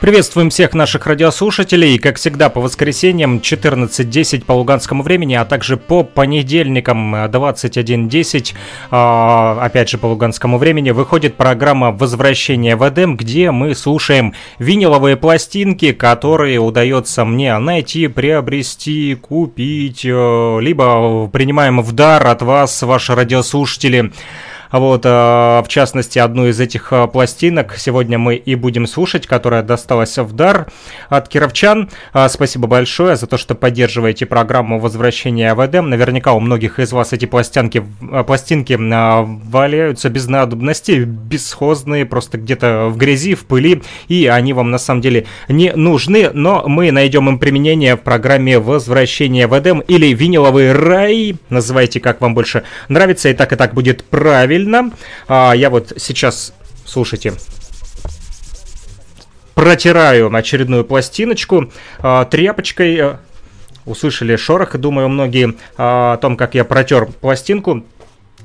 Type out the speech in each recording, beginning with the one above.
Приветствуем всех наших радиослушателей. Как всегда, по воскресеньям 14.10 по луганскому времени, а также по понедельникам 21.10, а, опять же по луганскому времени, выходит программа «Возвращение в Эдем», где мы слушаем виниловые пластинки, которые удается мне найти, приобрести, купить, э, либо принимаем в дар от вас, ваши радиослушатели. Вот, э, в частности, одну из этих э, пластинок сегодня мы и будем слушать, которая досталась в дар от кировчан. Э, спасибо большое за то, что поддерживаете программу возвращения в Эдем. Наверняка у многих из вас эти пластинки, пластинки валяются без надобности, бесхозные, просто где-то в грязи, в пыли, и они вам на самом деле не нужны, но мы найдем им применение в программе возвращения в Эдем или виниловый рай, называйте как вам больше нравится, и так и так будет правильно правильно. А, я вот сейчас, слушайте, протираю очередную пластиночку а, тряпочкой. Услышали шорох, думаю, многие а, о том, как я протер пластинку.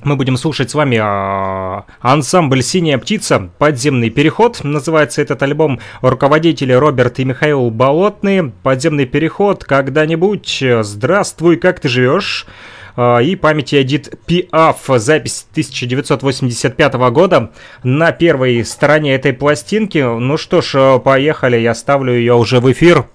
Мы будем слушать с вами а, ансамбль «Синяя птица. Подземный переход». Называется этот альбом руководители Роберт и Михаил Болотные. «Подземный переход. Когда-нибудь. Здравствуй, как ты живешь?» А, и памяти Эдит Пиаф, запись 1985 года на первой стороне этой пластинки. Ну что ж, поехали, я ставлю ее уже в эфир.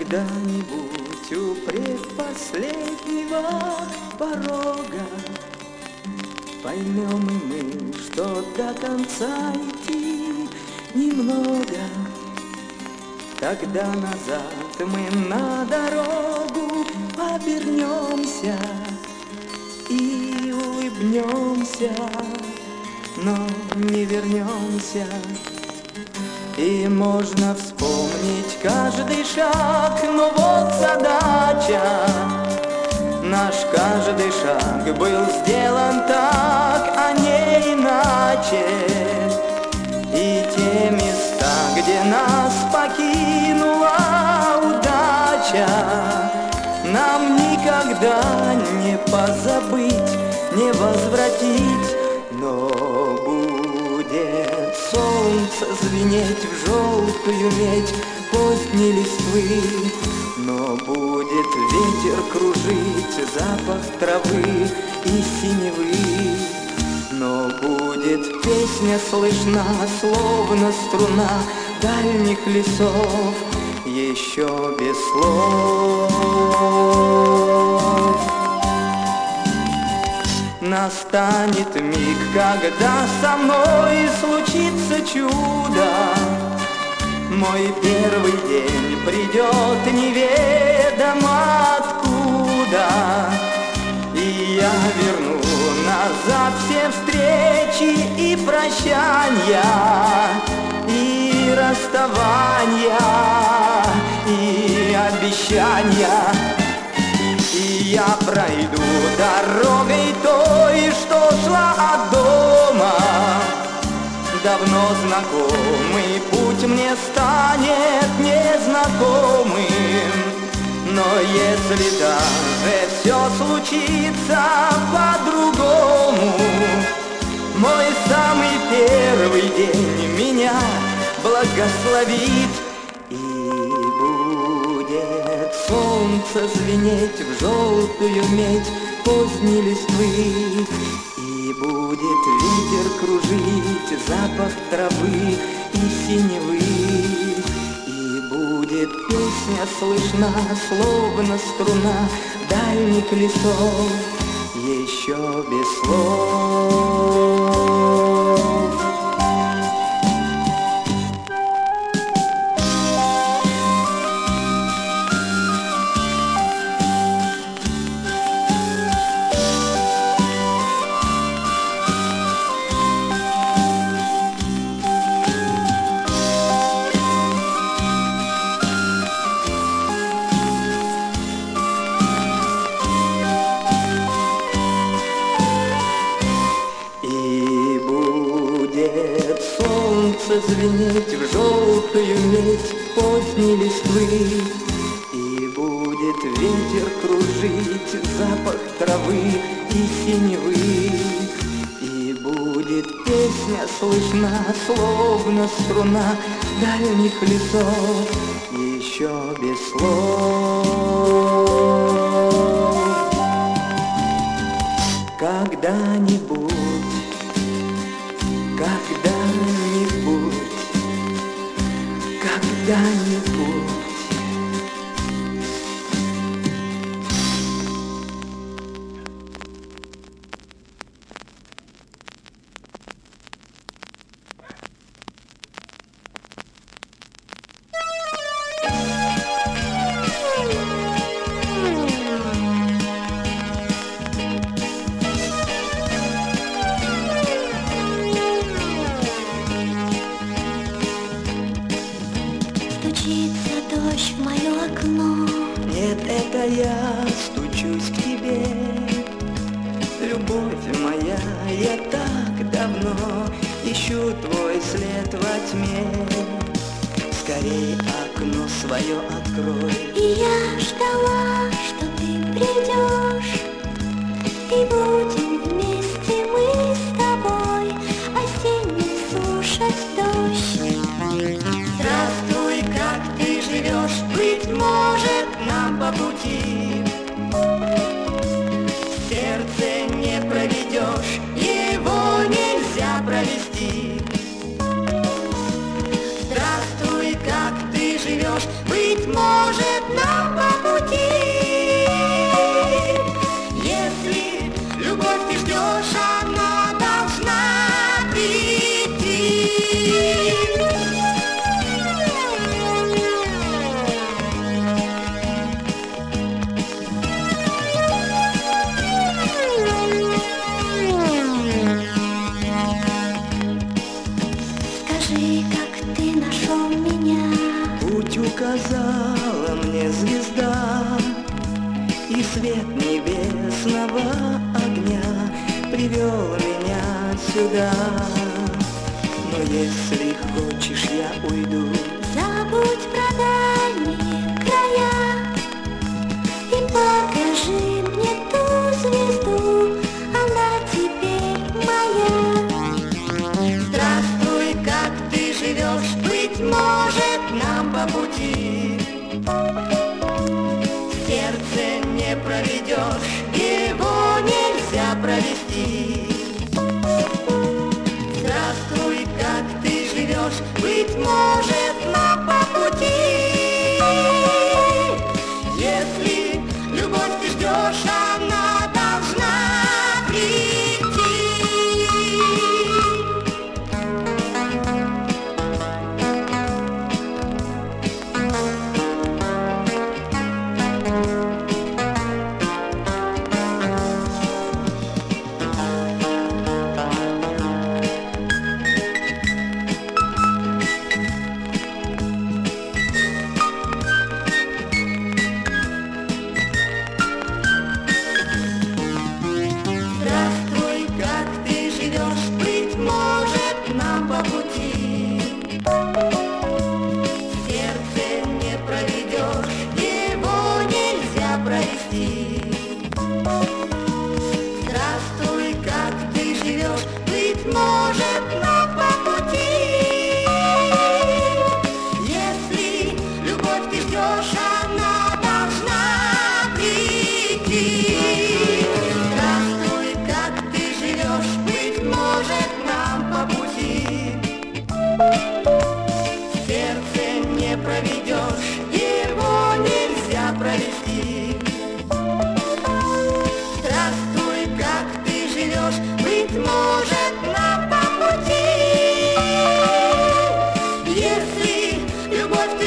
Когда-нибудь у предпоследнего порога. Поймем и мы, что до конца идти немного. Тогда назад мы на дорогу обернемся И улыбнемся, но не вернемся и можно вспомнить каждый шаг, но вот задача. Наш каждый шаг был сделан так, а не иначе. И те места, где нас покинула удача, нам никогда не позабыть, не возвратить, солнце звенеть в желтую медь поздней листвы, но будет ветер кружить запах травы и синевы, но будет песня слышна, словно струна дальних лесов, еще без слов. Настанет миг, когда со мной случится чудо. Мой первый день придет неведомо откуда И я верну назад все встречи и прощания И расставания, и обещания я пройду дорогой той, что шла от дома. Давно знакомый путь мне станет незнакомым. Но если даже все случится по-другому Мой самый первый день меня благословит. Солнце звенеть, в желтую медь поздней листвы. И будет ветер кружить запах травы и синевы. И будет песня слышна, словно струна дальних лесов, еще без слов. być może сюда. Но если хочешь, я уйду.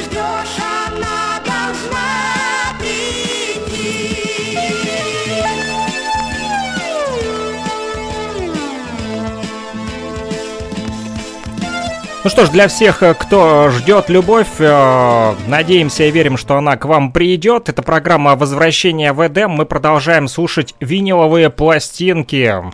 ждешь, она должна прийти. Ну что ж, для всех, э, кто ждет любовь, э, надеемся и верим, что она к вам придет. Это программа «Возвращение в Эдем». Мы продолжаем слушать виниловые пластинки.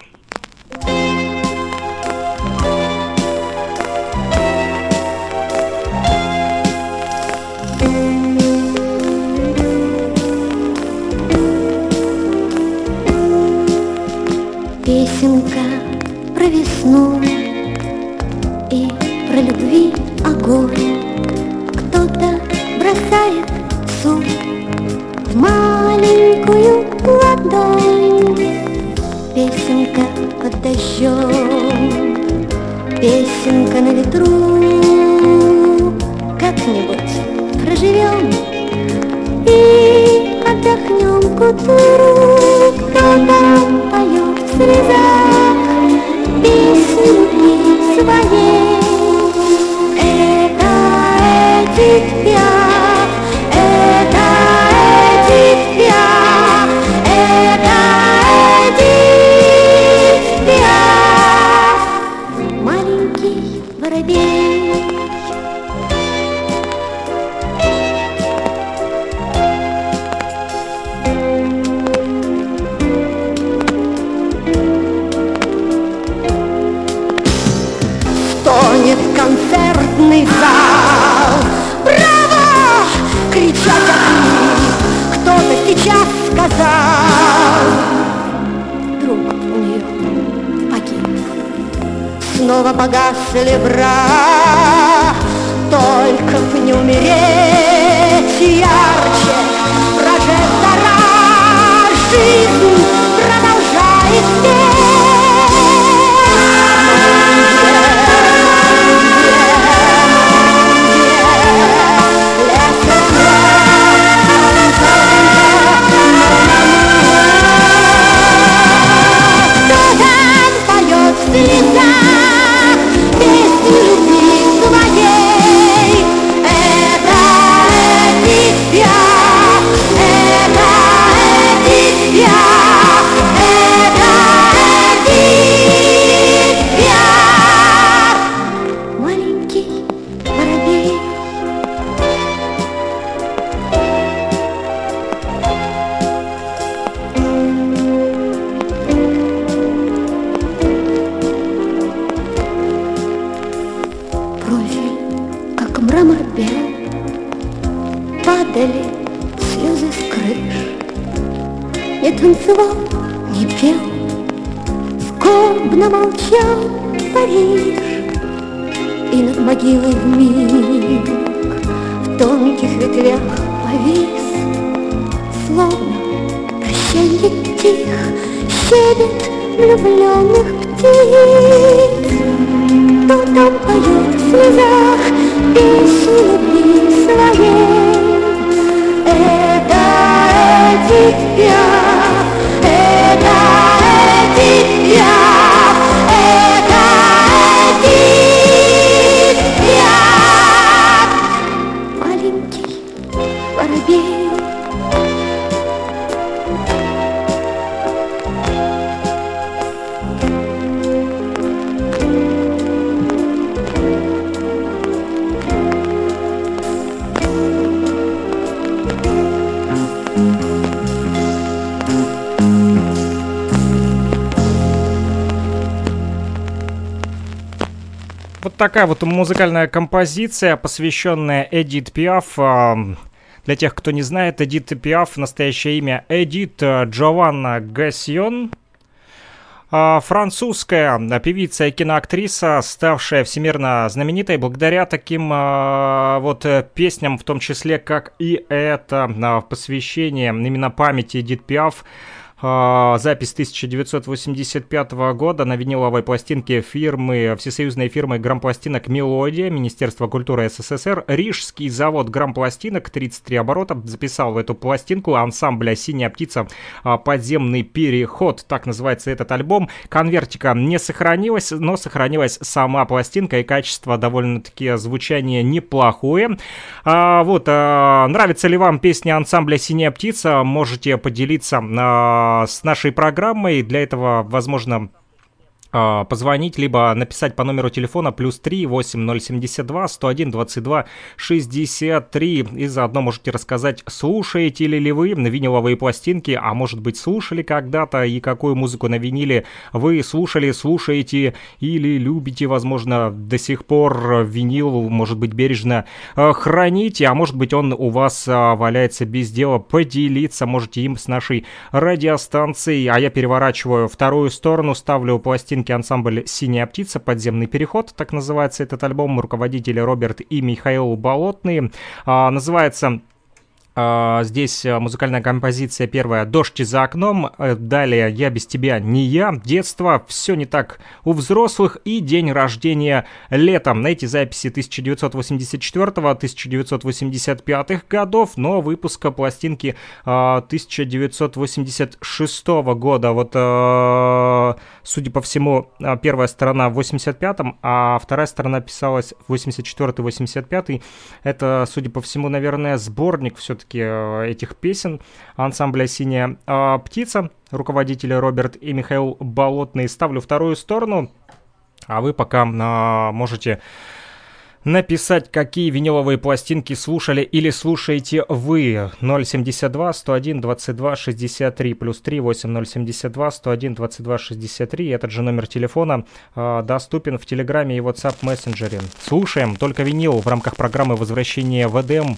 Песенка про весну и про любви огонь. Кто-то бросает соль в маленькую ладонь. Песенка под дождем, песенка на ветру. Как-нибудь проживем и отдохнем к утру. Кто-то поет в Снова погасли бра. Только б не умереть ярче молчал Париж. И над могилой вмиг В тонких ветвях повис, Словно прощанье тих, Щебет влюбленных птиц. Кто там поет в слезах песню любви своей? Это Эдит Пиаф, такая вот музыкальная композиция, посвященная Эдит Пиаф. А, Для тех, кто не знает, Эдит Пиаф, настоящее имя Эдит э, Джованна Гассион. А, Французская певица и киноактриса, ставшая всемирно знаменитой благодаря таким а, вот э, песням, в том числе как и это а, посвящение именно памяти Эдит Пиаф. А, Запись 1985 года на виниловой пластинке фирмы, всесоюзной фирмы грампластинок «Мелодия», Министерство культуры СССР, Рижский завод грампластинок, 33 оборота, записал эту пластинку ансамбля «Синяя птица. а, Подземный переход», так называется этот альбом. Конвертика не сохранилась, но сохранилась сама пластинка и качество довольно-таки звучание неплохое. А, вот, а, нравится ли вам песня ансамбля «Синяя птица», можете поделиться а, с нашей программой. Для этого, возможно, а, позвонить, либо написать по номеру телефона плюс 3 8072 101 22 63 и заодно можете рассказать, слушаете ли, ли вы виниловые пластинки, а может быть слушали когда-то и какую музыку на виниле вы слушали, слушаете или любите, возможно, до сих пор винил, может быть, бережно э, храните, а может быть он у вас а, валяется без дела, поделиться можете им с нашей радиостанцией, а я переворачиваю вторую сторону, ставлю пластинки ансамбль «Синяя птица», «Подземный переход», так называется этот альбом, руководители Роберт и Михаил Болотные, а, называется Здесь а, музыкальная композиция первая «Дождь за окном», э, далее «Я без тебя не я», детство, все не так у взрослых и день рождения летом. На эти записи 1984-1985 годов, но выпуска пластинки 1986 года. Вот, э, судя по всему, первая сторона в 85-м, а вторая сторона писалась в 84-85. Это, судя по всему, наверное, сборник все-таки этих песен ансамбля «Синяя а, птица», руководители Роберт и Михаил Болотный. Ставлю вторую сторону, а вы пока а, можете написать, какие виниловые пластинки слушали или слушаете вы. 072 101 22 63 плюс 3 8072 101 22 63. Этот же номер телефона э, доступен в Телеграме и WhatsApp мессенджере. Слушаем только винил в рамках программы возвращения в Эдем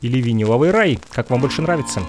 или виниловый рай, как вам больше нравится.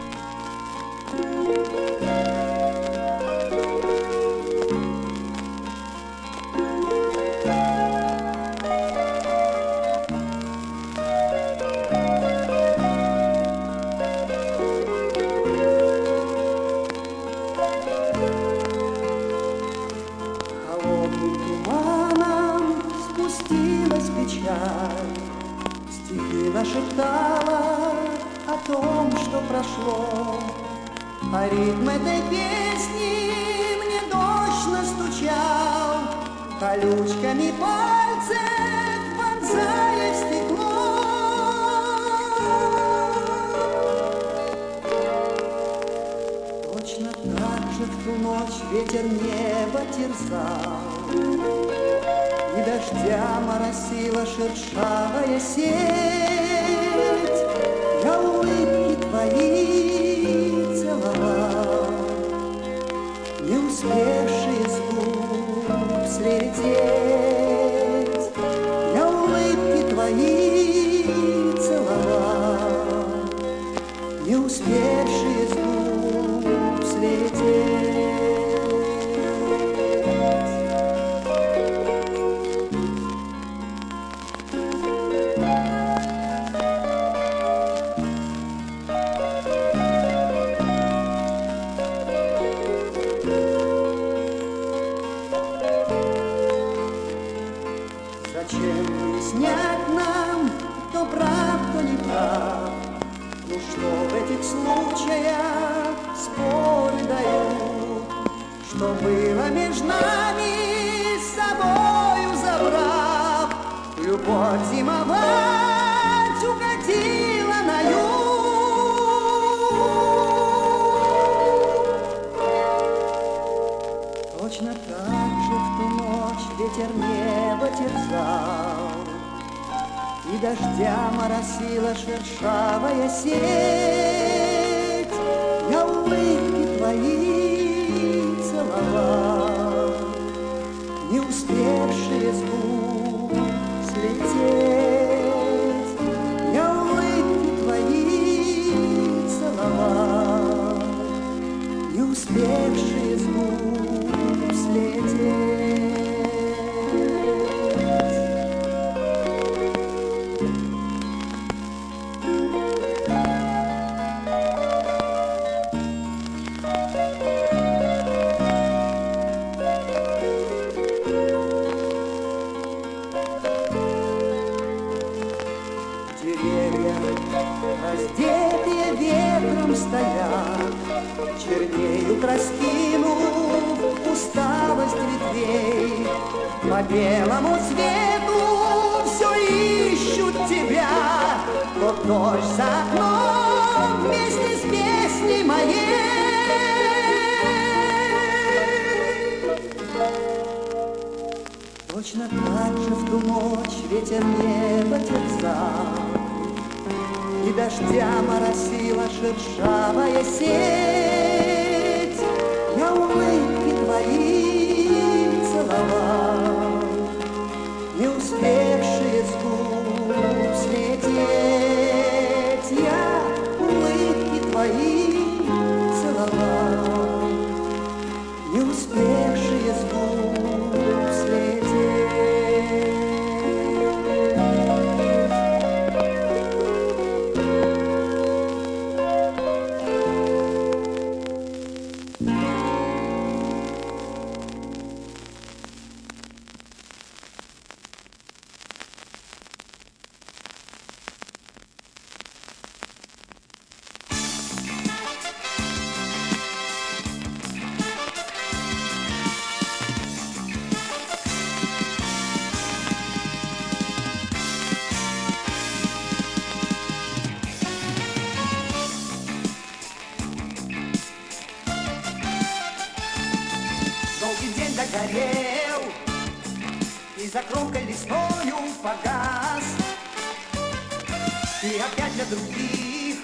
других,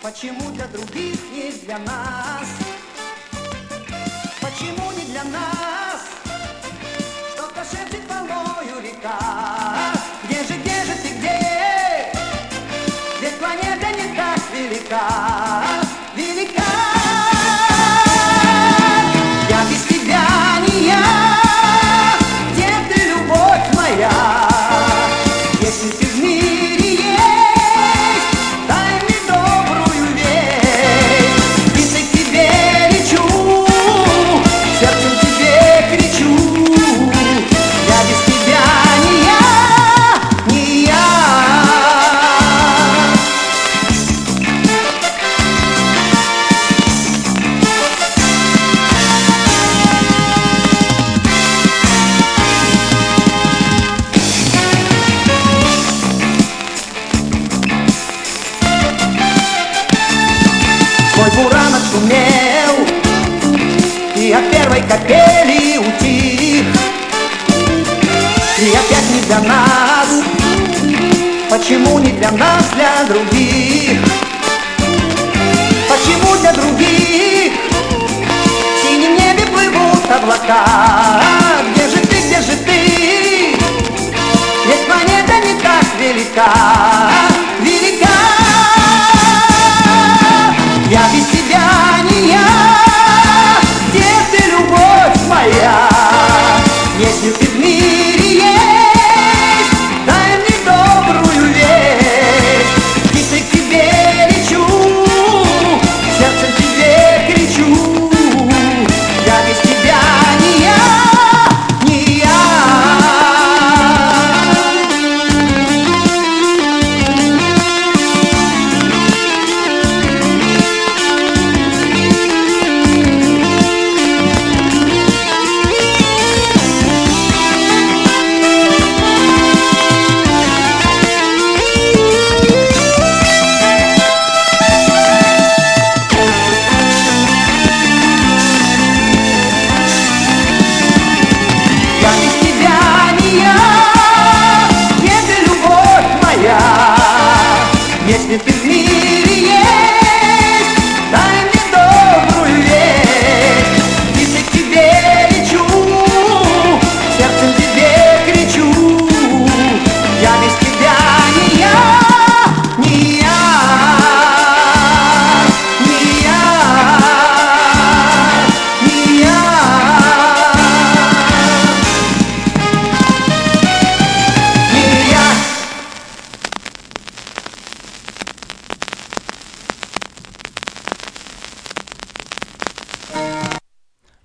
почему для других не для нас? Почему не для нас, что-то шепчет волною река?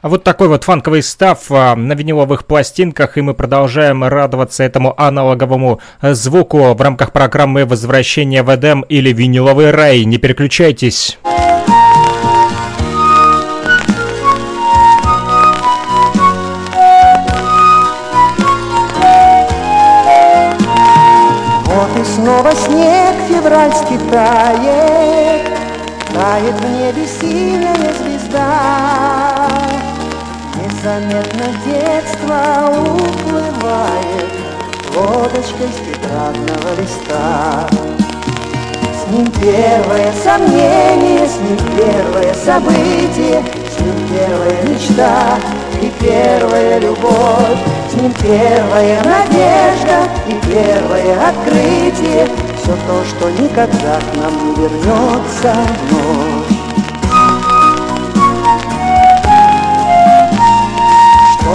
Вот такой вот фанковый став а, на виниловых пластинках, и мы продолжаем радоваться этому аналоговому звуку в рамках программы «Возвращение в Эдем» или «Виниловый рай». Не переключайтесь. Вот и снова снег февральский тает, Тает в небе синяя звезда. Незаметно детство уплывает Лодочкой с тетрадного листа. С ним первое сомнение, с ним первое событие С ним первая мечта и первая любовь. С ним первая надежда и первое открытие. Все то, что никогда к нам не вернется вновь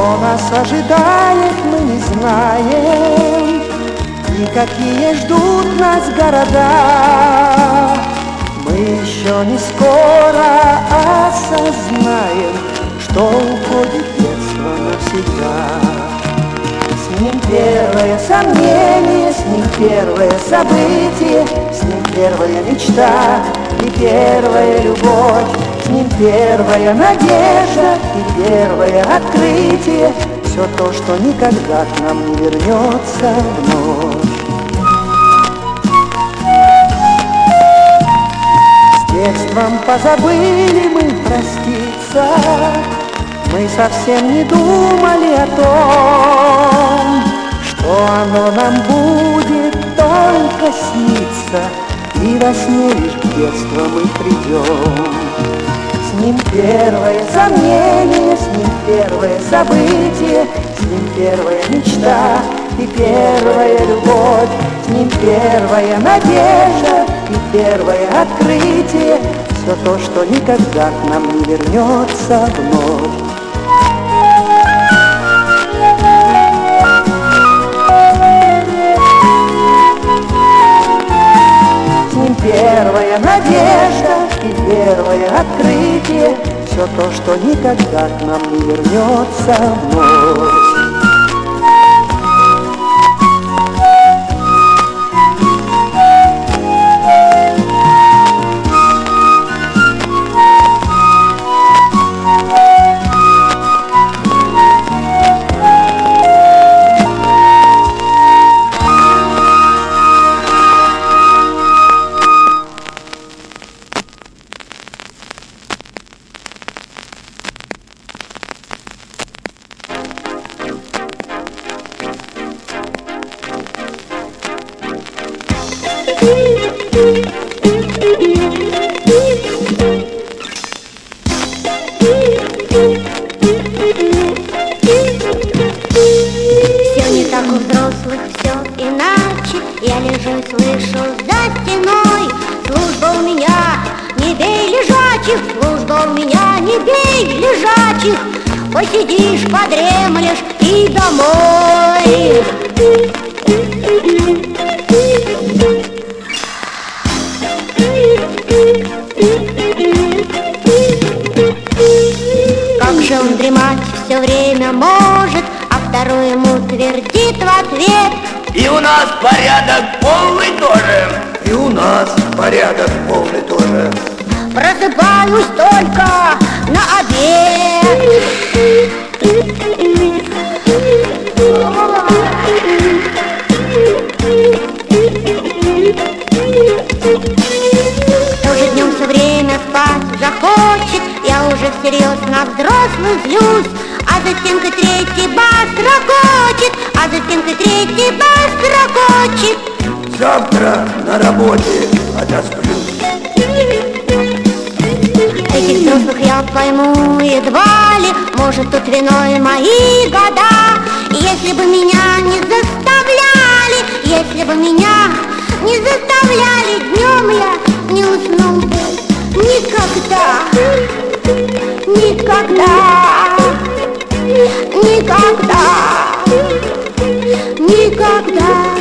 Что нас ожидает, мы не знаем. И какие ждут нас города. Мы еще не скоро осознаем Что уходит детство навсегда ним первое сомнение, с ним первое событие С ним первая мечта и первая любовь С ним первая надежда и первое открытие Все то, что никогда к нам не вернется вновь. С детством позабыли мы проститься Мы совсем не думали о том Что оно нам будет только сниться И во сне лишь к детству мы придем. С ним первое сомнение, с ним первое событие С ним первая мечта и первая любовь С ним первая надежда и первое открытие. Все то, что никогда к нам не вернется вновь первая надежда и первое открытие Все то, что никогда к нам не вернется вновь Никогда Никогда Никогда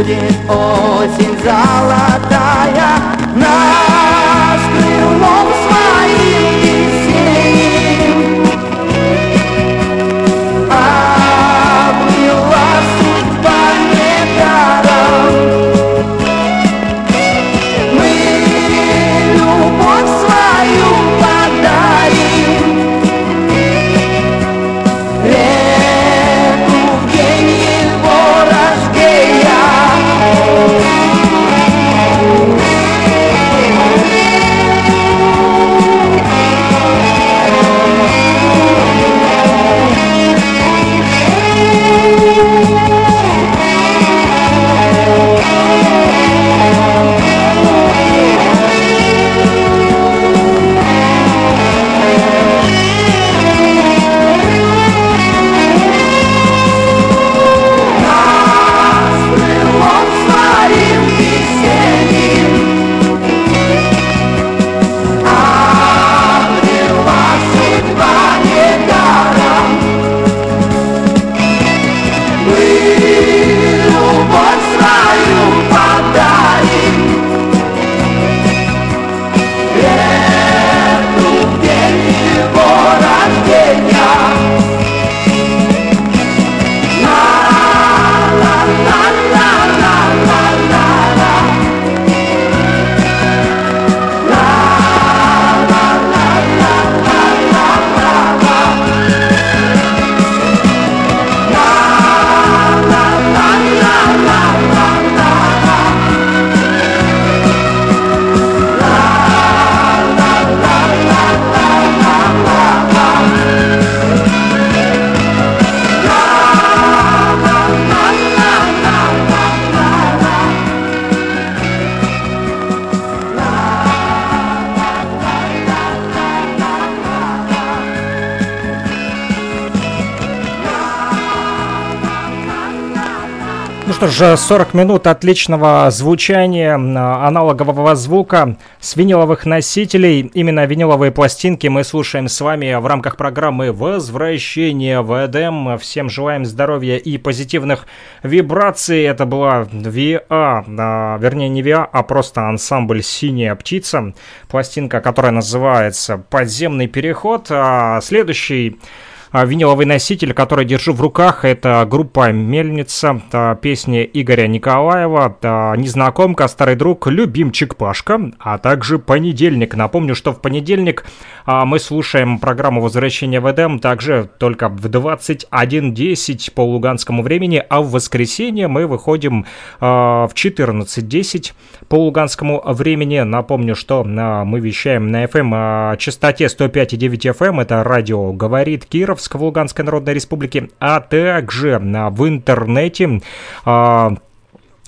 будет осень золотая, наш крылом Ну что ж, 40 минут отличного звучания, м, аналогового звука с виниловых носителей. Именно виниловые пластинки мы слушаем с вами в рамках программы «Возвращение в Эдем». Всем желаем здоровья и позитивных вибраций. Это была VA, а, вернее не VA, а просто ансамбль «Синяя птица». Пластинка, которая называется «Подземный переход». А следующий виниловый носитель, который держу в руках, это группа «Мельница», а, песни Игоря Николаева, а, «Незнакомка», «Старый друг», «Любимчик Пашка», а также «Понедельник». Напомню, что в понедельник а, мы слушаем программу «Возвращение в Эдем» также только в 21.10 по луганскому времени, а в воскресенье мы выходим а, в 14.10 по луганскому времени. Напомню, что а, мы вещаем на FM а, частоте 105,9 FM, это радио «Говорит Киров», в Луганской Народной Республике, а также а, в интернете а,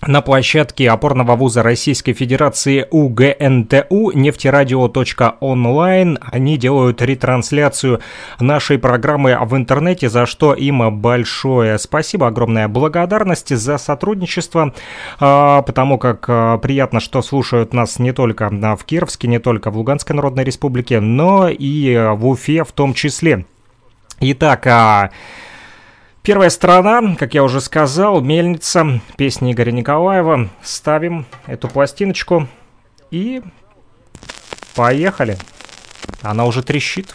на площадке опорного вуза Российской Федерации УГНТУ нефтерадио.онлайн. Они делают ретрансляцию нашей программы в интернете, за что им большое спасибо, огромная благодарность за сотрудничество, а, потому как приятно, что слушают нас не только в Кировске, не только в Луганской Народной Республике, но и в Уфе в том числе. Итак, а, Первая сторона, как я уже сказал, «Мельница», песни Игоря Николаева. Ставим эту пластиночку и поехали. Она уже трещит.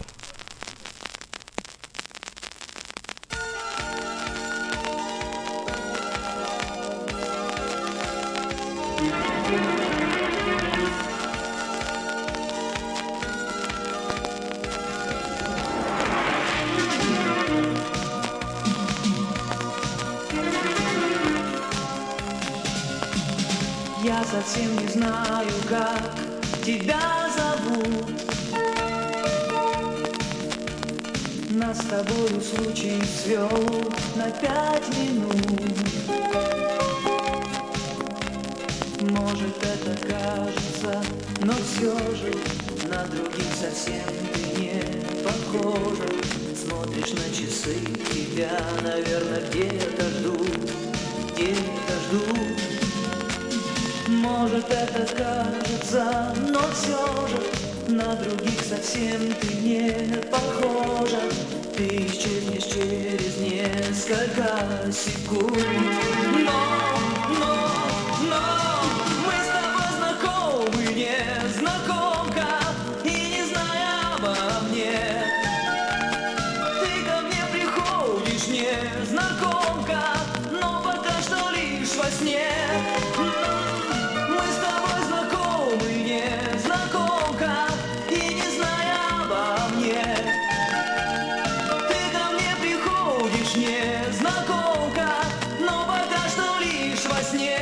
сне.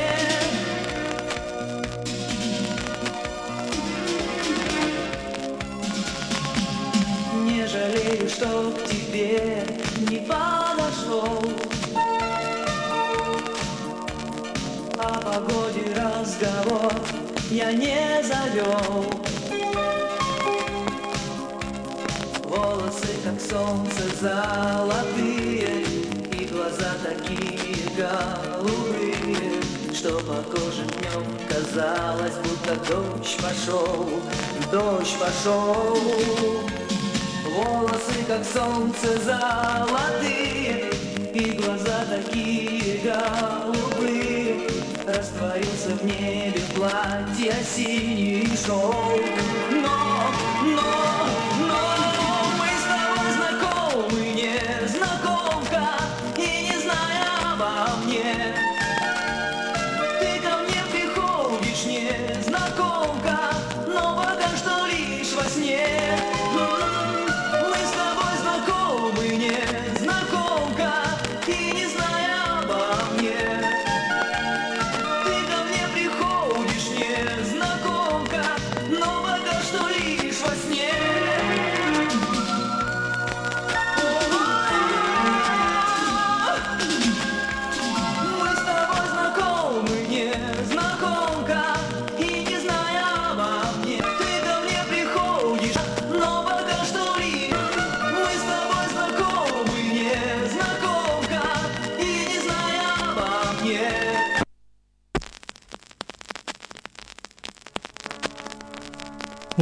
Не жалею, что к тебе не подошел. О погоде разговор я не завел. Волосы, как солнце, золотые И глаза такие, как что коже днем Казалось, будто дождь пошел, дождь пошел Волосы, как солнце, золотые И глаза такие голубые. Растворился в небе платье синий шел Но, но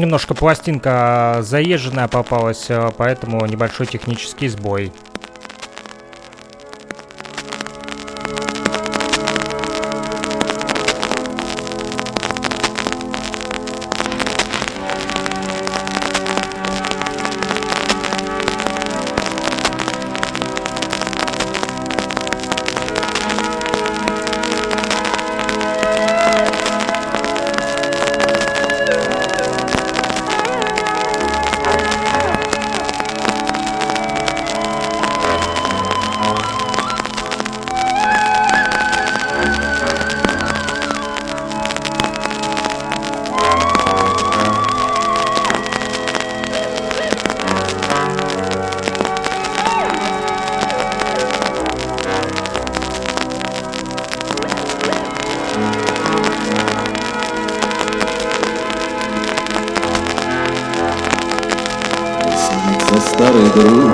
Немножко пластинка заезженная попалась, э, поэтому небольшой технический сбой. ಕರೆದರು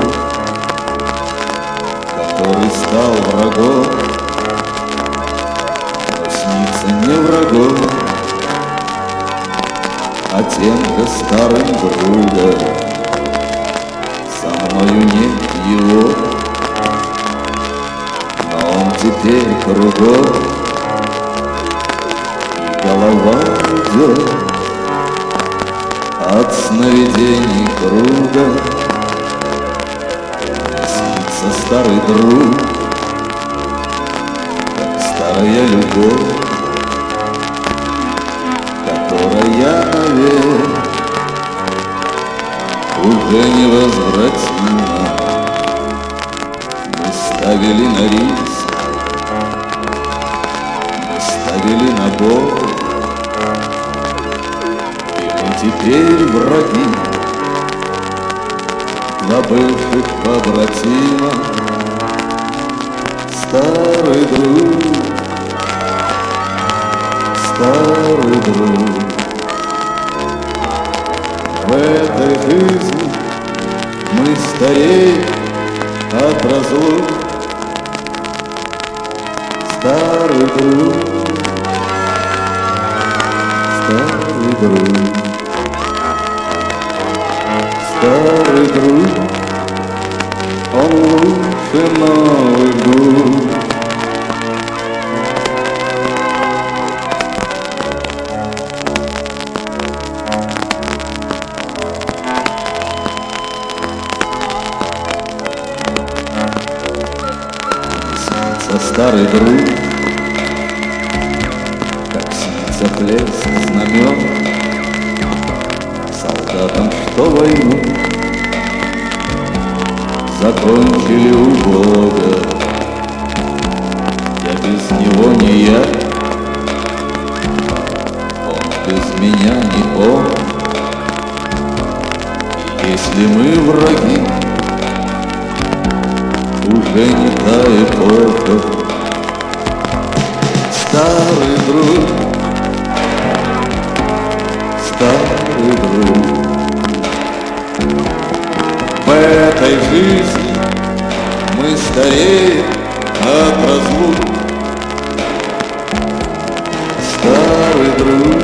Старый друг.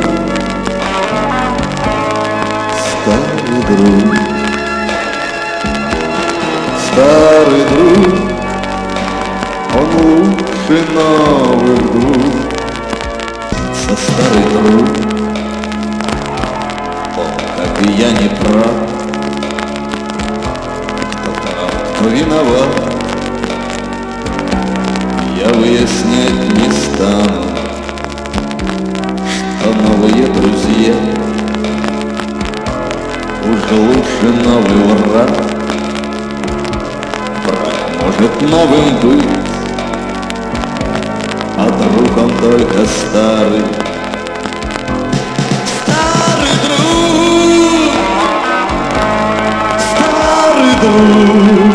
Старый друг. Старый друг. Он лучше новый друг. Со старый друг. Тот, как и я, не прав. Кто-то виноват я выяснять не стану, что новые друзья уже лучше новый враг. Враг может новым быть, а друг он только старый. Старый друг, старый друг.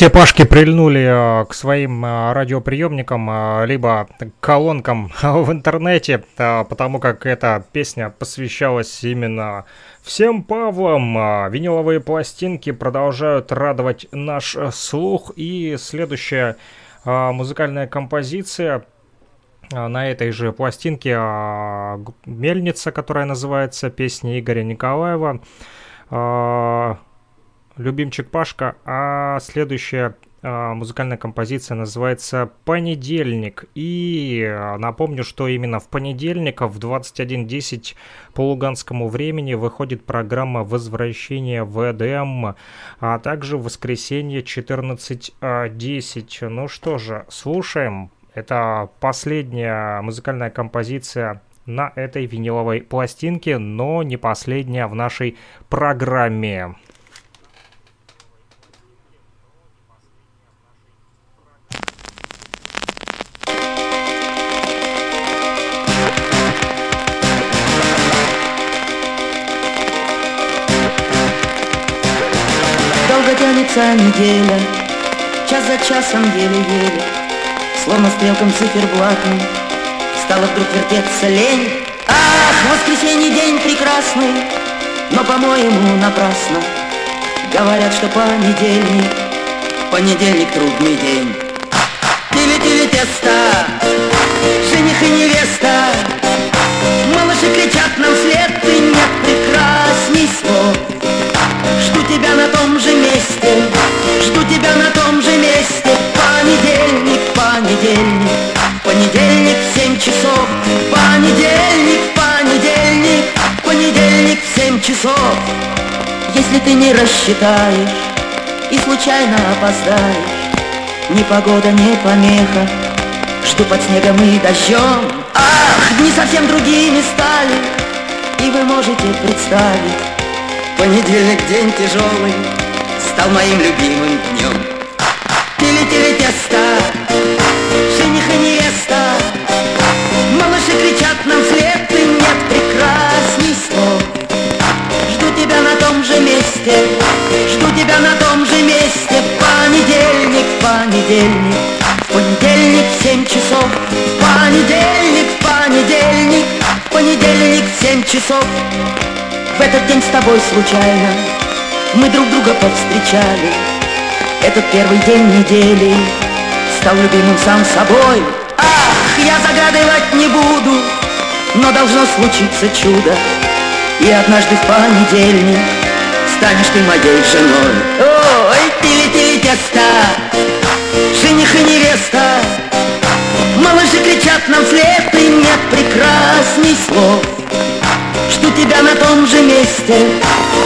Все Пашки прильнули э, к своим э, радиоприемникам, э, либо колонкам в интернете, потому как эта песня посвящалась именно всем Павлам. Виниловые пластинки продолжают радовать наш слух. И следующая музыкальная композиция на этой же пластинке «Мельница», которая называется «Песня Игоря Николаева». Любимчик Пашка, а следующая а, музыкальная композиция называется «Понедельник». И а, напомню, что именно в понедельник в 21.10 по луганскому времени выходит программа «Возвращение в Эдем», а также в воскресенье 14.10. Ну что же, слушаем. Это последняя музыкальная композиция на этой виниловой пластинке, но не последняя в нашей программе. Тянется неделя, час за часом еле-еле, Словно стрелком циферблатом стала вдруг вертеться лень. Ах, воскресенье день прекрасный, но, по-моему, напрасно. Говорят, что понедельник, понедельник трудный день. Тили-тили тесто, жених и невеста, Малыши кричат нам вслед, ты нет прекрасней слов. Тебя на том же месте, жду тебя на том же месте. Понедельник, понедельник, понедельник в семь часов. Понедельник, понедельник, понедельник в семь часов. Если ты не рассчитаешь и случайно опоздаешь. Ни погода, ни помеха, жду под снегом и дождем. Ах, дни совсем другими стали, и вы можете представить. Понедельник день тяжелый стал моим любимым днем. Тили-тили тесто, жених и невеста, малыши кричат нам вслед, и нет прекрасней слов. Жду тебя на том же месте, жду тебя на том же месте, понедельник, понедельник, понедельник в семь часов, понедельник, понедельник, понедельник в семь часов. В этот день с тобой случайно мы друг друга повстречали. Этот первый день недели стал любимым сам собой. Ах, я загадывать не буду, но должно случиться чудо. И однажды в понедельник станешь ты моей женой. Ой, тили-тили тесто, жених и невеста. Малыши кричат нам вслед, и нет прекрасней слов. Жду тебя на том же месте,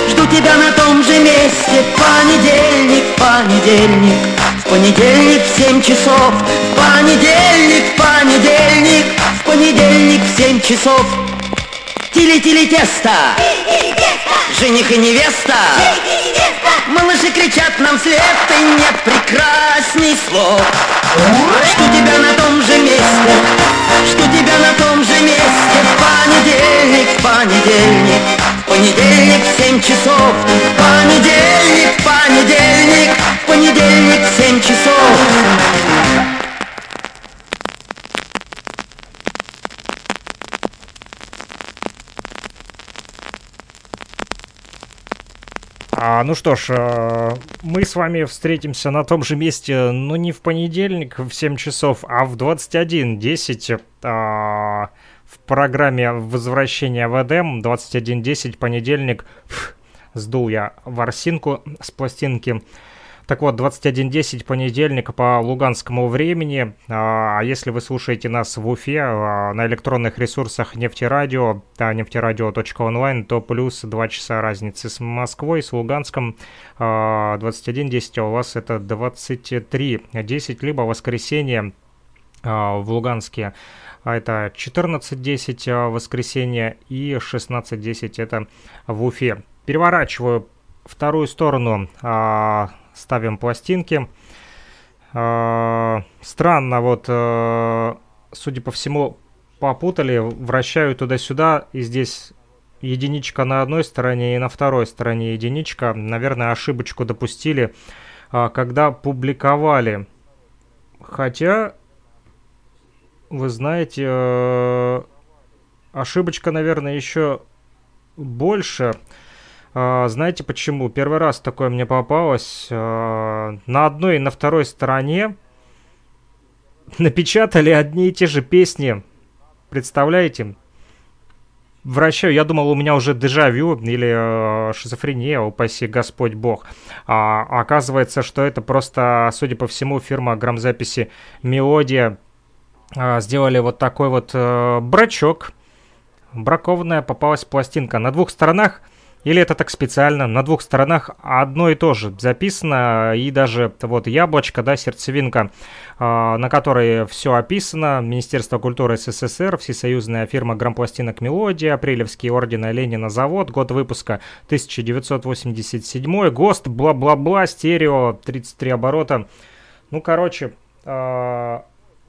жду тебя на том же месте. Понедельник, понедельник, в понедельник в семь часов. В понедельник, понедельник, в понедельник в семь часов. Тили-тили тесто, жених и невеста. Малыши кричат нам вслед, и нет прекрасней слов. Жду тебя на том же месте, жду тебя на том же месте. Понедельник, понедельник, понедельник в семь часов. Понедельник, понедельник, понедельник в семь часов. А, ну что ж, э, мы с вами встретимся на том же месте, но не в понедельник в 7 часов, а в 21.10 а, в программе «Возвращение в Эдем». 21.10, понедельник. Фу, сдул я ворсинку с пластинки. Так вот, 21.10 понедельник по луганскому времени. А если вы слушаете нас в Уфе а, на электронных ресурсах нефтерадио, нефтерадио.онлайн, то плюс 2 часа разницы с Москвой, с Луганском. 21.10, а у вас это 23.10, либо воскресенье а, в Луганске. А это 14.10 воскресенье и 16.10 это в Уфе. Переворачиваю вторую сторону ставим пластинки. Странно, вот, судя по всему, попутали, вращаю туда-сюда, и здесь единичка на одной стороне и на второй стороне единичка. Наверное, ошибочку допустили, когда публиковали. Хотя, вы знаете, ошибочка, наверное, еще больше. А, знаете почему? Первый раз такое мне попалось. А, на одной и на второй стороне напечатали одни и те же песни. Представляете? Вращаю, я думал, у меня уже дежавю или э, шизофрения, упаси Господь Бог. А оказывается, что это просто, судя по всему, фирма грамзаписи Мелодия э, сделали вот такой вот э, брачок. Бракованная попалась пластинка. На двух сторонах или это так специально? На двух сторонах одно и то же записано, и даже вот яблочко, да, сердцевинка, э, на которой все описано. Министерство культуры СССР, всесоюзная фирма грампластинок «Мелодия», Апрелевский ордена Ленина завод, год выпуска 1987, ГОСТ, бла-бла-бла, стерео, 33 оборота. Ну, короче, э,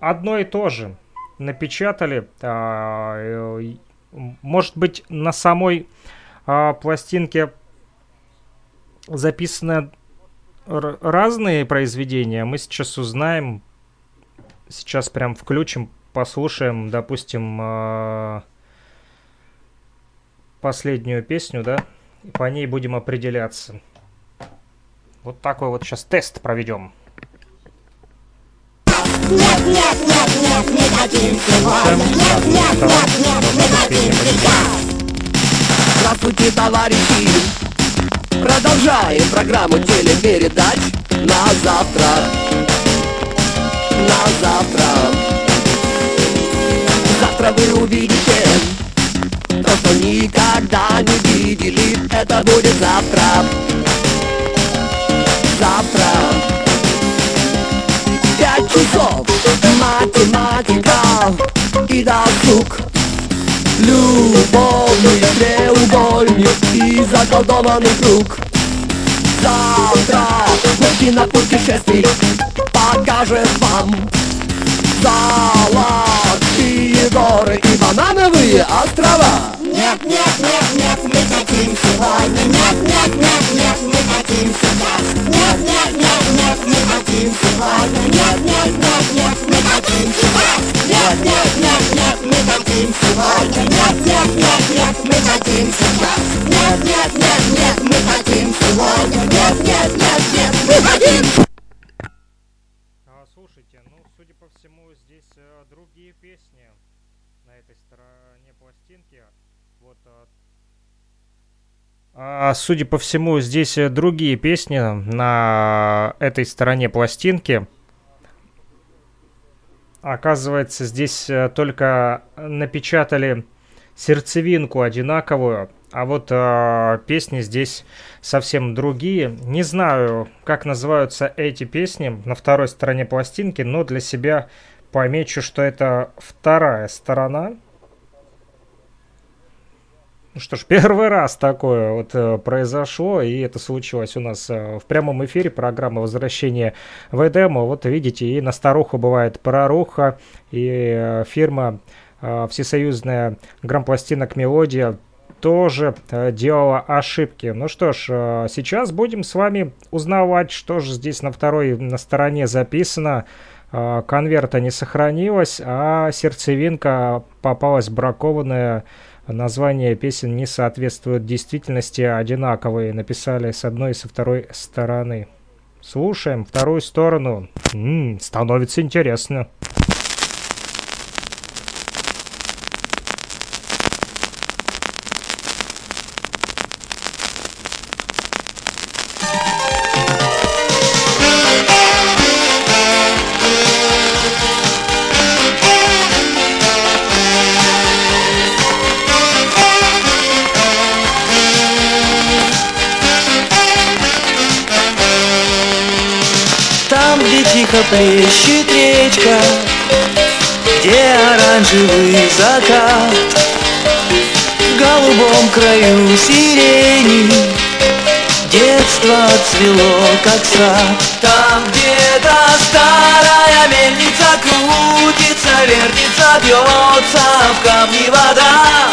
одно и то же напечатали. Э, может быть, на самой а, пластинке записаны разные произведения. Мы сейчас узнаем. Сейчас прям включим, послушаем, допустим, э последнюю песню, да, и по ней будем определяться. Вот такой вот сейчас тест проведем. Нет, нет, нет, нет, не дадим сегодня. Нет, нет, нет, нет, не дадим сейчас. Здравствуйте, товарищи! Продолжаем программу телепередач на завтра. На завтра. Завтра вы увидите то, что никогда не видели. Это будет завтра. завтра Пять часов математика и досуг Любовный треугольник и заколдованный круг. Завтра кинопутешественник покажет вам Золотые горы и банановые острова. Нет, нет, нет, нет, мы хотим сегодня Нет, нет, нет, нет, мы хотим сейчас нет, нет, судя по всему, здесь э, другие песни на этой стороне пластинки. Оказывается, здесь э, только напечатали сердцевинку одинаковую, а вот э, песни здесь совсем другие. Не знаю, как называются эти песни на второй стороне пластинки, но для себя помечу, что это вторая сторона. Ну что ж, первый раз такое вот э, произошло, и это случилось у нас э, в прямом эфире программы «Возвращение в Эдему». Вот видите, и на старуху бывает проруха, и э, фирма всесоюзная грампластинок «Мелодия» тоже делала ошибки. Ну что ж, сейчас будем с вами узнавать, что же здесь на второй на стороне записано. Конверта не сохранилось, а сердцевинка попалась бракованная. Названия песен не соответствуют действительности, одинаковые. Написали с одной и со второй стороны. Слушаем вторую сторону. М, становится интересно. Тихо плещет речка Где оранжевый закат. В голубом краю сирени Детство цвело, как сад. Там где-то старая мельница Крутится, вертится, бьется в камни вода.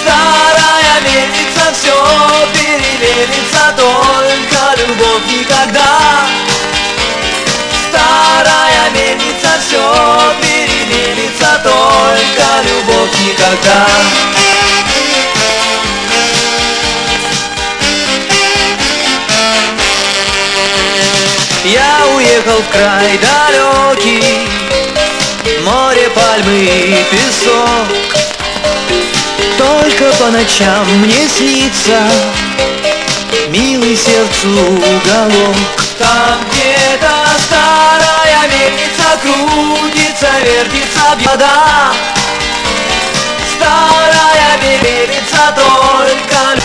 Старая мельница все перемелится Только любовь никогда Мельница все перемелится Только любовь никогда. Я уехал в край далекий Море, пальмы и песок. Только по ночам мне снится Милый сердцу уголок. Там где-то старая мельница Крутится, вертится вода Старая мельница только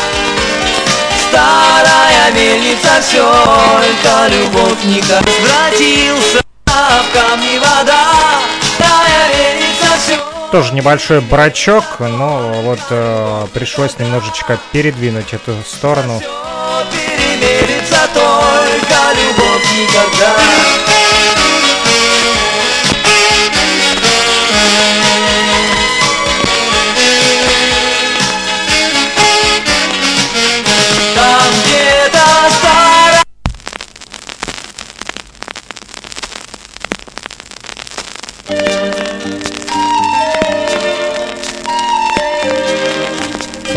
Старая мельница все Только любовь никак Возвратился в камни вода Старая мельница все Тоже небольшой брачок, но вот э, пришлось немножечко передвинуть эту сторону. перемерится только любовь никогда.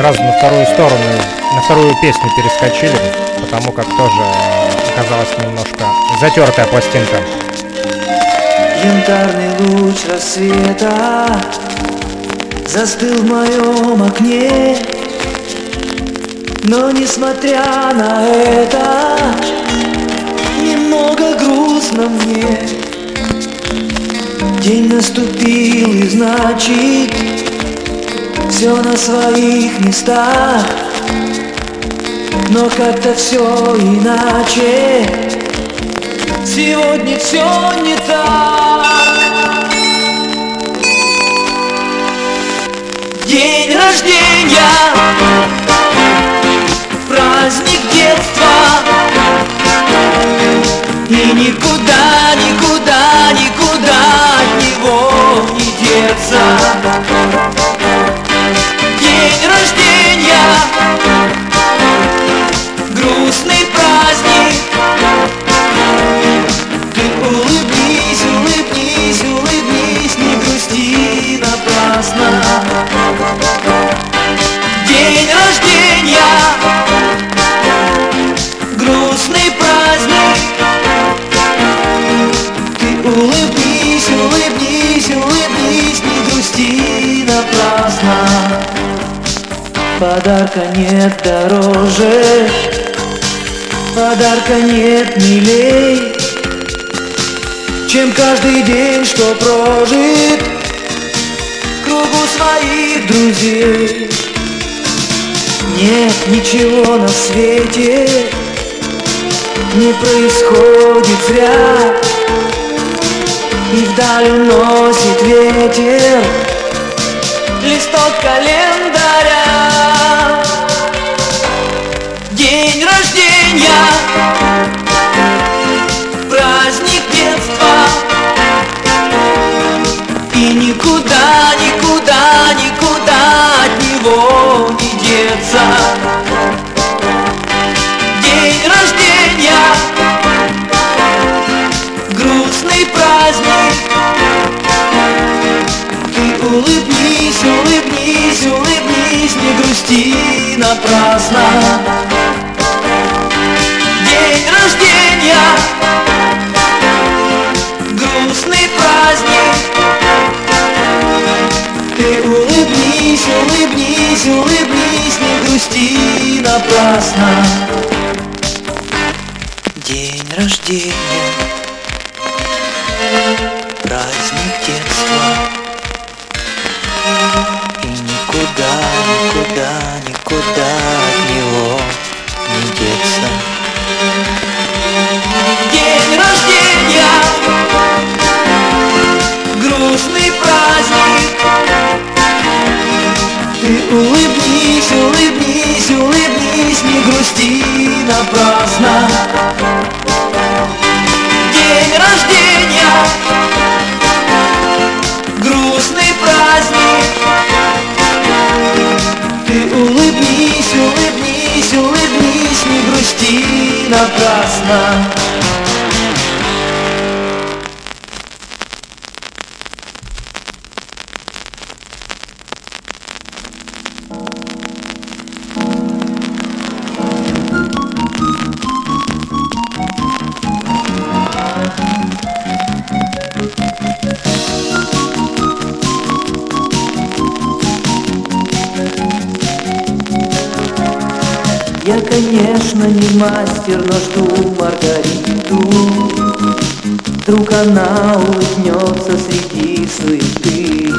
Сразу на вторую сторону, на вторую песню перескочили, потому как тоже оказалась немножко затертая пластинка. Янтарный луч рассвета Застыл в моем окне Но несмотря на это Немного грустно мне День наступил и значит Все на своих местах. Но как-то все иначе. Сегодня все не так. День рождения. Праздник детства. И никуда, никуда, никуда от него не деться День рождения. Грустный Подарка нет дороже. Подарка нет милей Чем каждый день, что прожит кругу своих друзей. Нет ничего на свете Не происходит зря. И вдаль уносит ветер Листок календаря рождения Праздник детства. И никуда, никуда, никуда от него не деться. День рождения. Грустный праздник. Ты улыбнись, улыбнись, улыбнись Не грусти напрасно улыбнись, улыбнись Не грусти напрасно. День рождения Праздник детства напрасно. День рождения. Грустный праздник. Ты улыбнись, улыбнись, улыбнись Не грусти напрасно мастер, но жду Маргариту. Вдруг она улыбнется среди суеты.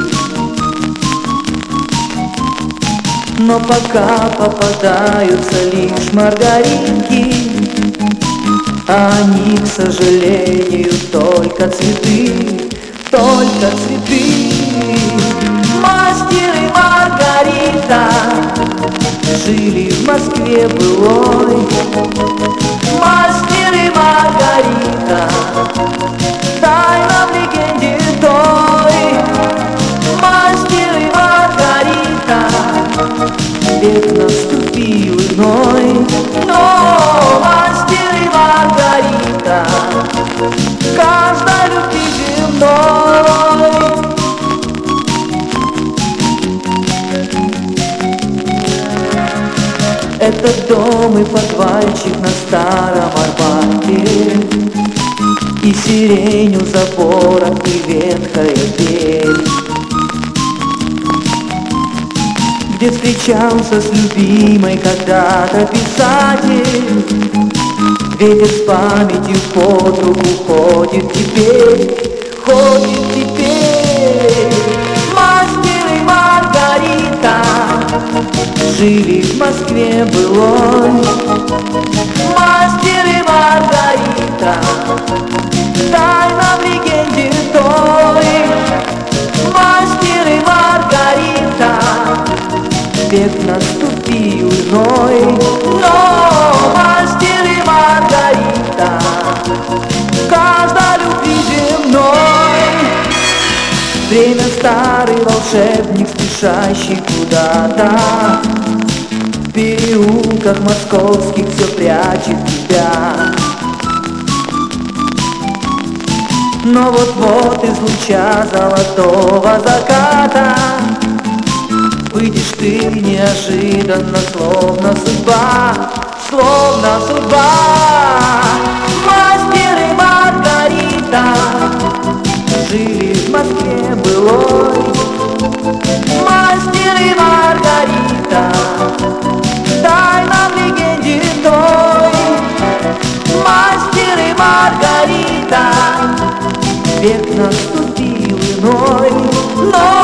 Но пока попадаются лишь маргаринки А они, к сожалению, только цветы Только цветы. Мастер и Маргарита Жили в Москве былой. Мастер и Маргарита Это дом и подвальчик на старом Арбате. И сирень у забора и ветхая дверь. Где встречался с любимой когда-то писатель. Ветер с памятью под руку ходит теперь Ходит Жили в Москве былой Мастер и Маргарита Тайна в легенде той. Мастер и Маргарита Век наступил иной Но Время старый волшебник, спешащий куда-то. В переулках московских все прячет тебя. Но вот-вот из луча золотого заката Выйдешь ты неожиданно, словно судьба, словно судьба. век наступил иной, но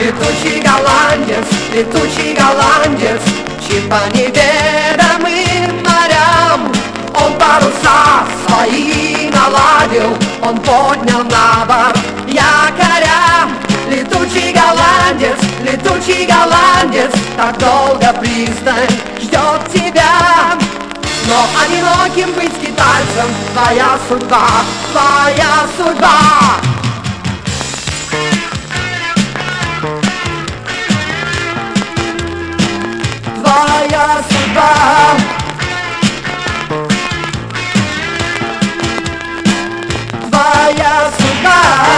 Летучий голландец, летучий голландец, Чим по неведомым морям Он паруса свои наладил, Он поднял на борт якоря. Летучий голландец, летучий голландец, Так долго пристань ждет тебя. Но одиноким быть китайцем Твоя судьба, твоя судьба vai ajudar. Vai ajudar.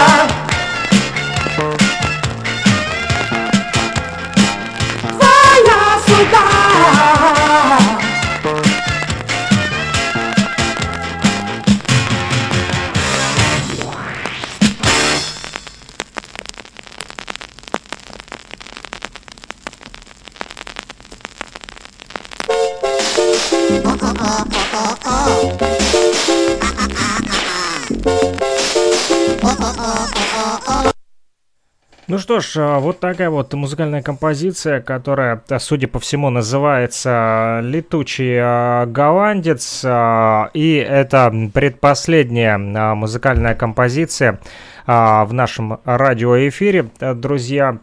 Ну что ж, а, вот такая вот музыкальная композиция, которая, судя по всему, называется «Летучий а, голландец». А, и это предпоследняя музыкальная композиция в нашем радиоэфире, друзья.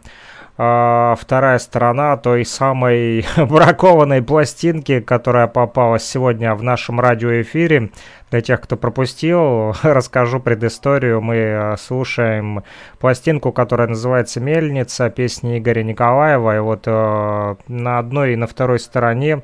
Вторая сторона той самой бракованной пластинки, которая попалась сегодня в нашем радиоэфире. Для тех, кто пропустил, расскажу предысторию. Мы э, слушаем пластинку, которая называется «Мельница», песни Игоря Николаева. И вот э, на одной и на второй стороне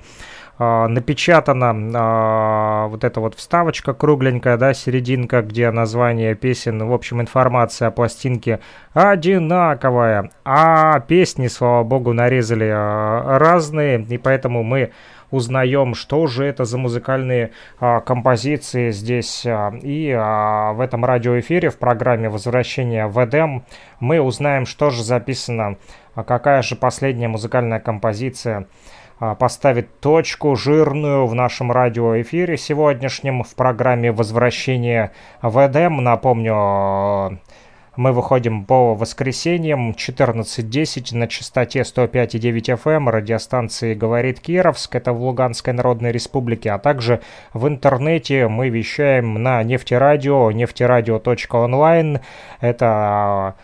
напечатана uh, вот эта вот вставочка кругленькая, да, серединка, где название песен, в общем, информация о пластинке одинаковая, а песни, слава богу, нарезали uh, разные, и поэтому мы узнаем, что же это за музыкальные а, композиции здесь. А, и а, в этом радиоэфире в программе «Возвращение в Эдем» мы узнаем, что же записано, а какая же последняя музыкальная композиция. а, поставит точку жирную в нашем радиоэфире сегодняшнем в программе «Возвращение в Эдем». Напомню, мы выходим по воскресеньям 14.10 на частоте 105,9 FM эм, радиостанции «Говорит Кировск», это в Луганской Народной Республике, а также в интернете мы вещаем на нефтерадио, нефтерадио.онлайн, это а,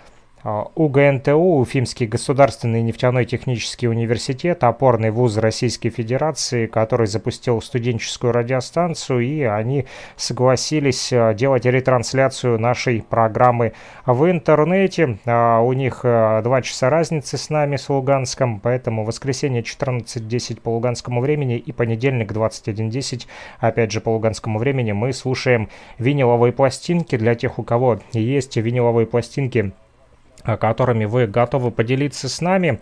УГНТУ, Уфимский государственный нефтяной технический университет, опорный вуз Российской Федерации, который запустил студенческую радиостанцию, и они согласились а, делать ретрансляцию нашей программы в интернете. А, у них два часа разницы с нами, с Луганском, поэтому воскресенье 14.10 по луганскому времени и понедельник 21.10, опять же по луганскому времени, мы слушаем виниловые пластинки. Для тех, у кого есть виниловые пластинки, которыми вы готовы поделиться с нами.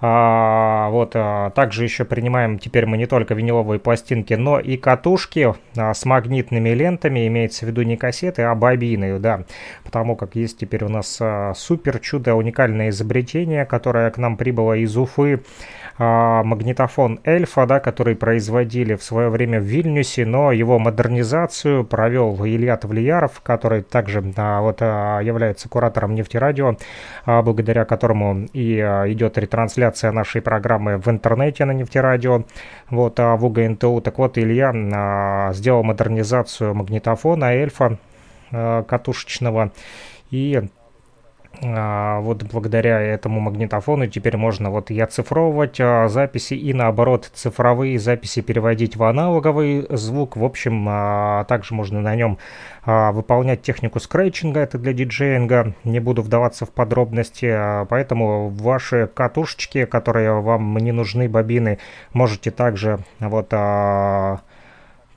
А, вот, а, также еще принимаем теперь мы не только виниловые пластинки, но и катушки а, с магнитными лентами, имеется в виду не кассеты, а бобины, да, потому как есть теперь у нас а, супер чудо, уникальное изобретение, которое к нам прибыло из Уфы, а, магнитофон Эльфа, да, который производили в свое время в Вильнюсе, но его модернизацию провел Илья Тавлияров, который также а, вот, а, является куратором нефтерадио, а, благодаря которому и а, идет ретрансляция нашей программы в интернете на нефтерадио, вот, а в УГНТУ. Так вот, Илья а, сделал модернизацию магнитофона Эльфа а, катушечного, и вот благодаря этому магнитофону теперь можно вот и оцифровывать а, записи и наоборот цифровые записи переводить в аналоговый звук. В общем, а, также можно на нем а, выполнять технику скретчинга, это для диджеинга. Не буду вдаваться в подробности, а, поэтому ваши катушечки, которые вам не нужны, бобины, можете также вот...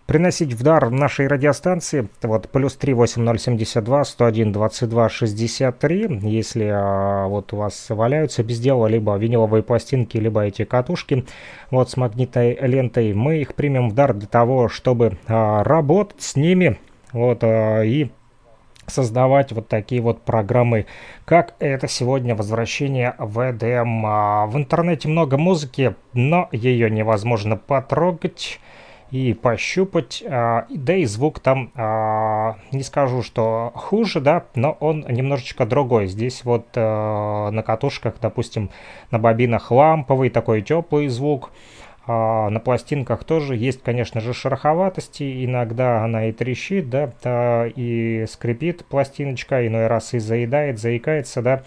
Приносить в дар нашей радиостанции. Вот плюс 38072 101 22 63. Если а, вот у вас валяются без дела либо виниловые пластинки, либо эти катушки вот с магнитной лентой, мы их примем в дар для того, чтобы а, работать с ними. Вот а, и создавать вот такие вот программы, как это сегодня возвращение в EDM. А, в интернете много музыки, но ее невозможно потрогать и пощупать. А, да и звук там, а, не скажу, что хуже, да, но он немножечко другой. Здесь вот а, на катушках, допустим, на бобинах ламповый, такой теплый звук. На пластинках тоже есть, конечно же, шероховатости. Иногда она и трещит, да, и скрипит пластиночка, иной раз и заедает, заикается, да.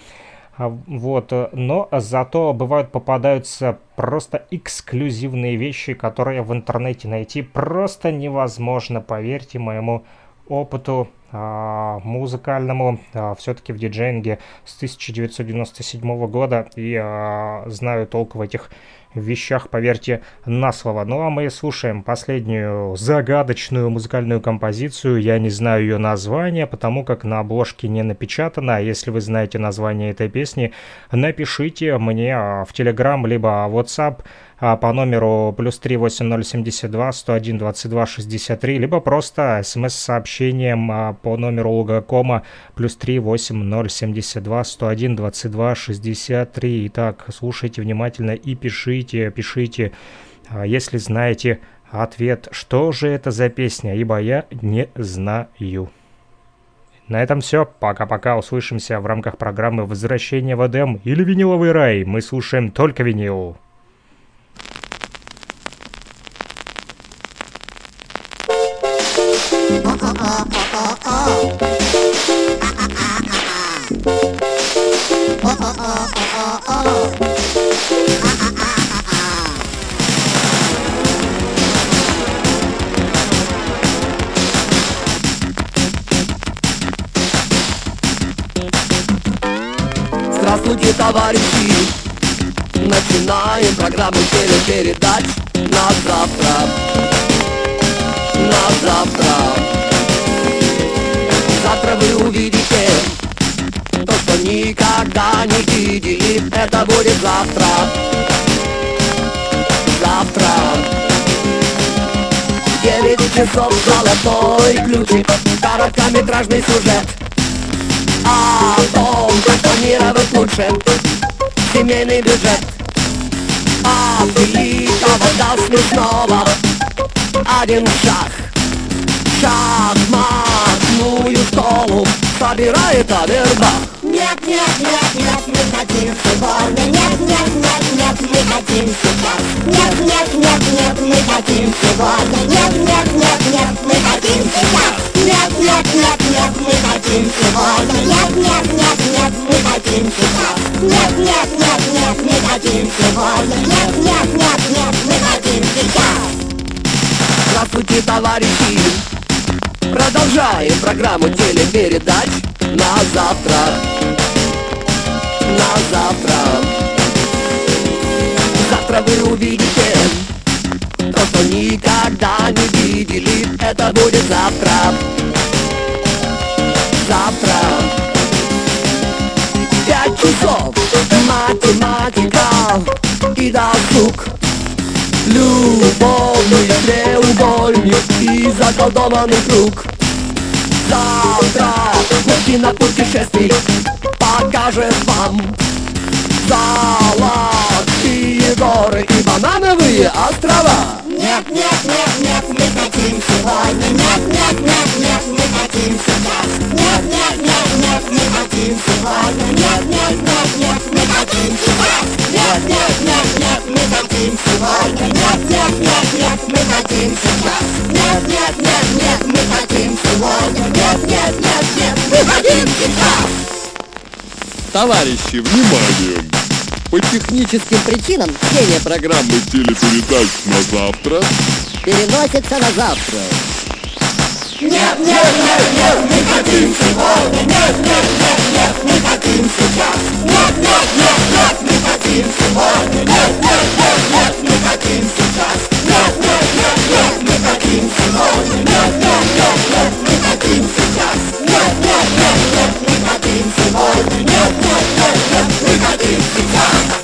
А, вот, э, но зато бывают попадаются просто эксклюзивные вещи, которые в интернете найти просто невозможно, поверьте моему опыту музыкальному, а, все-таки в диджейнге с 1997 года и а, знаю толк в этих вещах, поверьте, на слово. Ну а мы слушаем последнюю загадочную музыкальную композицию. Я не знаю ее название, потому как на обложке не напечатано. А если вы знаете название этой песни, напишите мне в Telegram либо WhatsApp а, по номеру плюс 38072 101 22 63, либо просто смс-сообщением а, по номеру Лугакома плюс 38072 101 22 63. Итак, слушайте внимательно и пишите, пишите, а, если знаете ответ, что же это за песня, ибо я не знаю. На этом все. Пока-пока. Услышимся в рамках программы «Возвращение в Эдем» или «Виниловый рай». Мы слушаем только винил. Здравствуйте, товарищи! Начинаем программу телепередач на завтра. На завтра. Никогда не видели. Это будет завтра. Завтра. Девять часов золотой ключик, короткометражный сюжет. О том, как планировать лучше семейный бюджет. От великого до смешного. Один шаг. Шахматную школу. Собирает Авербах Нет, нет, нет, нет, мы хотим сегодня Нет, нет, нет, нет, мы хотим сейчас Нет, нет, нет, нет, мы хотим сегодня Нет, нет, нет, нет, мы хотим сейчас Нет, нет, нет, нет, мы хотим сегодня Нет, нет, нет, нет, мы хотим сейчас Нет, нет, нет, нет, мы хотим сегодня Нет, нет, нет, нет, мы хотим сейчас Здравствуйте, товарищи! Продолжаем программу телепередач на завтра. На завтра. Завтра вы увидите то, что никогда не видели. Это будет завтра. Завтра. Пять часов. Математика и досуг. Любовный треугольник и заколдованный круг. Завтра мужчина путешествий покажет вам. Золотые горы и банановые острова. Нет, нет, нет, нет, мы хотим сегодня Нет, нет, нет, нет, мы хотим сейчас Нет, нет, нет, нет, мы хотим сегодня Нет, нет, нет, нет, мы хотим сейчас Нет, нет, нет, нет, мы хотим сегодня Нет, нет, нет, нет, мы хотим сейчас Нет, нет, нет, нет, мы хотим сегодня Нет, нет, нет, нет, мы хотим сейчас Товарищи, внимание! По техническим причинам чтение программы телепередач на завтра переносится на завтра нет, нет, нет, нет, мы хотим сегодня Нет, нет, нет, нет, мы хотим сейчас Нет, нет, нет, нет, мы хотим сегодня Нет, нет, нет, нет, мы хотим сейчас Нет, нет, нет, нет, мы хотим сегодня Нет, нет, нет, нет, мы хотим сейчас Нет, нет, нет, нет, мы хотим сегодня Нет, нет, нет, нет, мы хотим сейчас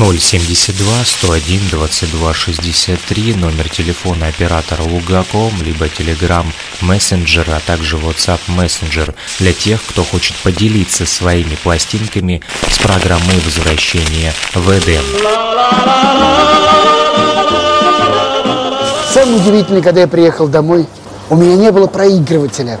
072 101 22 63 номер телефона оператора Лугаком, либо Telegram Messenger, а также WhatsApp Messenger для тех, кто хочет поделиться своими пластинками с программой возвращения в Эдем. Самое удивительное, когда я приехал домой, у меня не было проигрывателя.